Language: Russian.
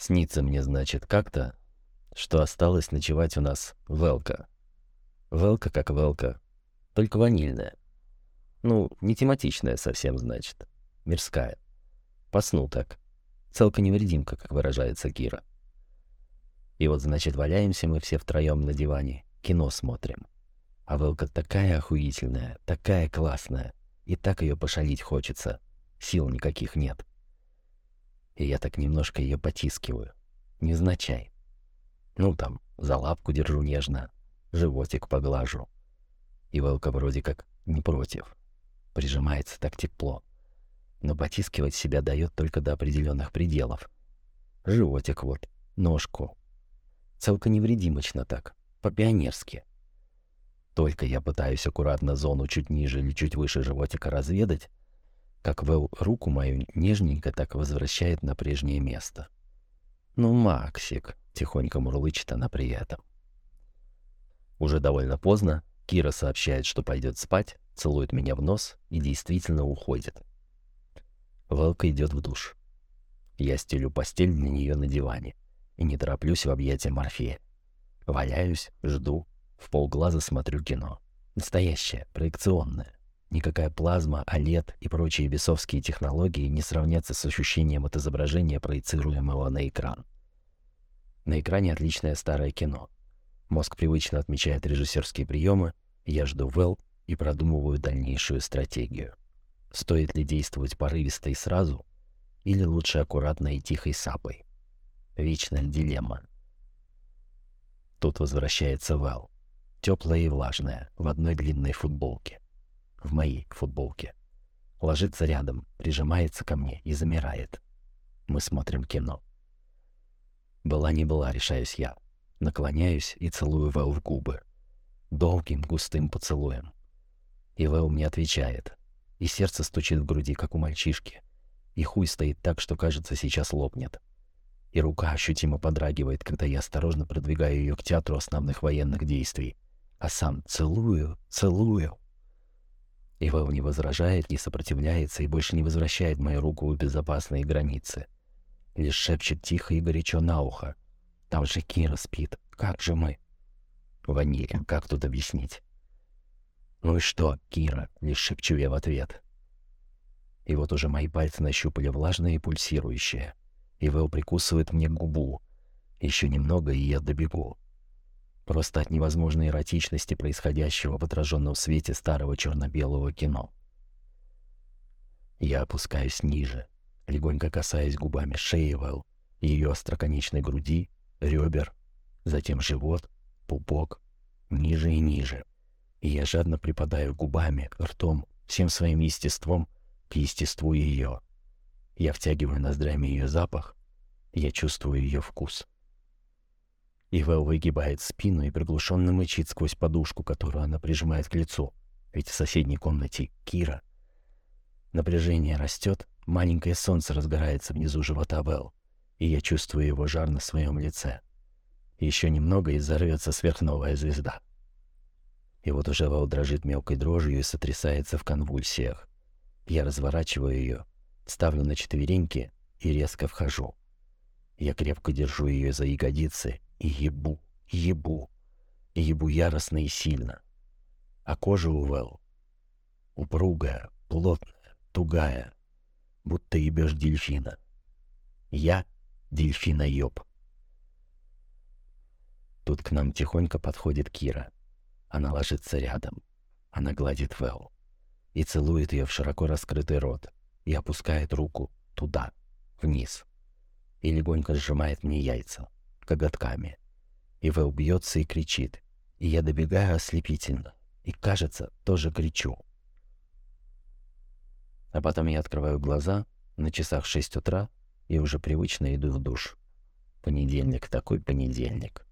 Снится мне, значит, как-то, что осталось ночевать у нас Велка. Велка как Велка, только ванильная. Ну, не тематичная совсем, значит. Мирская. По сну так. Целка-невредимка, как выражается Кира. И вот, значит, валяемся мы все втроем на диване, кино смотрим. А Велка такая охуительная, такая классная. И так ее пошалить хочется. Сил никаких нет. И я так немножко ее потискиваю. Незначай. Ну там, за лапку держу нежно, животик поглажу. И Велка вроде как не против. Прижимается так тепло. Но потискивать себя дает только до определенных пределов. Животик вот, ножку. Целка невредимочно так, по-пионерски. Только я пытаюсь аккуратно зону чуть ниже или чуть выше животика разведать, как Вэл руку мою нежненько так возвращает на прежнее место. «Ну, Максик», — тихонько мурлычет она при этом. Уже довольно поздно, Кира сообщает, что пойдет спать, целует меня в нос и действительно уходит. Вэлка идет в душ. Я стелю постель для нее на диване и не тороплюсь в объятия Морфея. Валяюсь, жду, в полглаза смотрю кино. Настоящее, проекционное. Никакая плазма, OLED и прочие бесовские технологии не сравнятся с ощущением от изображения, проецируемого на экран. На экране отличное старое кино. Мозг привычно отмечает режиссерские приемы, я жду Вэл и продумываю дальнейшую стратегию. Стоит ли действовать порывисто и сразу, или лучше аккуратно и тихой сапой? Вечная дилемма. Тут возвращается Вэл теплая и влажная, в одной длинной футболке. В моей футболке. Ложится рядом, прижимается ко мне и замирает. Мы смотрим кино. Была не была, решаюсь я. Наклоняюсь и целую Вэл в губы. Долгим, густым поцелуем. И Вэл мне отвечает. И сердце стучит в груди, как у мальчишки. И хуй стоит так, что, кажется, сейчас лопнет. И рука ощутимо подрагивает, когда я осторожно продвигаю ее к театру основных военных действий а сам целую, целую. Ивел не возражает, не сопротивляется и больше не возвращает мою руку в безопасные границы. Лишь шепчет тихо и горячо на ухо. Там же Кира спит. Как же мы? Ваниль, как тут объяснить? Ну и что, Кира, лишь шепчу я в ответ. И вот уже мои пальцы нащупали влажное и пульсирующее. Ивел прикусывает мне губу. Еще немного, и я добегу. Просто от невозможной эротичности происходящего в отраженном свете старого черно-белого кино. Я опускаюсь ниже, легонько касаясь губами шеи Вэл, ее остроконечной груди, ребер, затем живот, пупок, ниже и ниже. И я жадно припадаю губами, ртом, всем своим естеством к естеству ее. Я втягиваю ноздрями ее запах, я чувствую ее вкус. Ивел выгибает спину и приглушенно мычит сквозь подушку, которую она прижимает к лицу. Ведь в соседней комнате Кира. Напряжение растет, маленькое солнце разгорается внизу живота Вэл, и я чувствую его жар на своем лице. Еще немного, и взорвется сверхновая звезда. И вот уже Вэл дрожит мелкой дрожью и сотрясается в конвульсиях. Я разворачиваю ее, ставлю на четвереньки и резко вхожу. Я крепко держу ее за ягодицы и ебу, ебу, ебу яростно и сильно. А кожа у Вэл упругая, плотная, тугая, будто ебешь дельфина. Я дельфина-еб. Тут к нам тихонько подходит Кира. Она ложится рядом. Она гладит Вэл и целует ее в широко раскрытый рот и опускает руку туда, вниз, и легонько сжимает мне яйца коготками. И Вэл бьется и кричит. И я добегаю ослепительно. И, кажется, тоже кричу. А потом я открываю глаза, на часах 6 утра, и уже привычно иду в душ. Понедельник такой понедельник.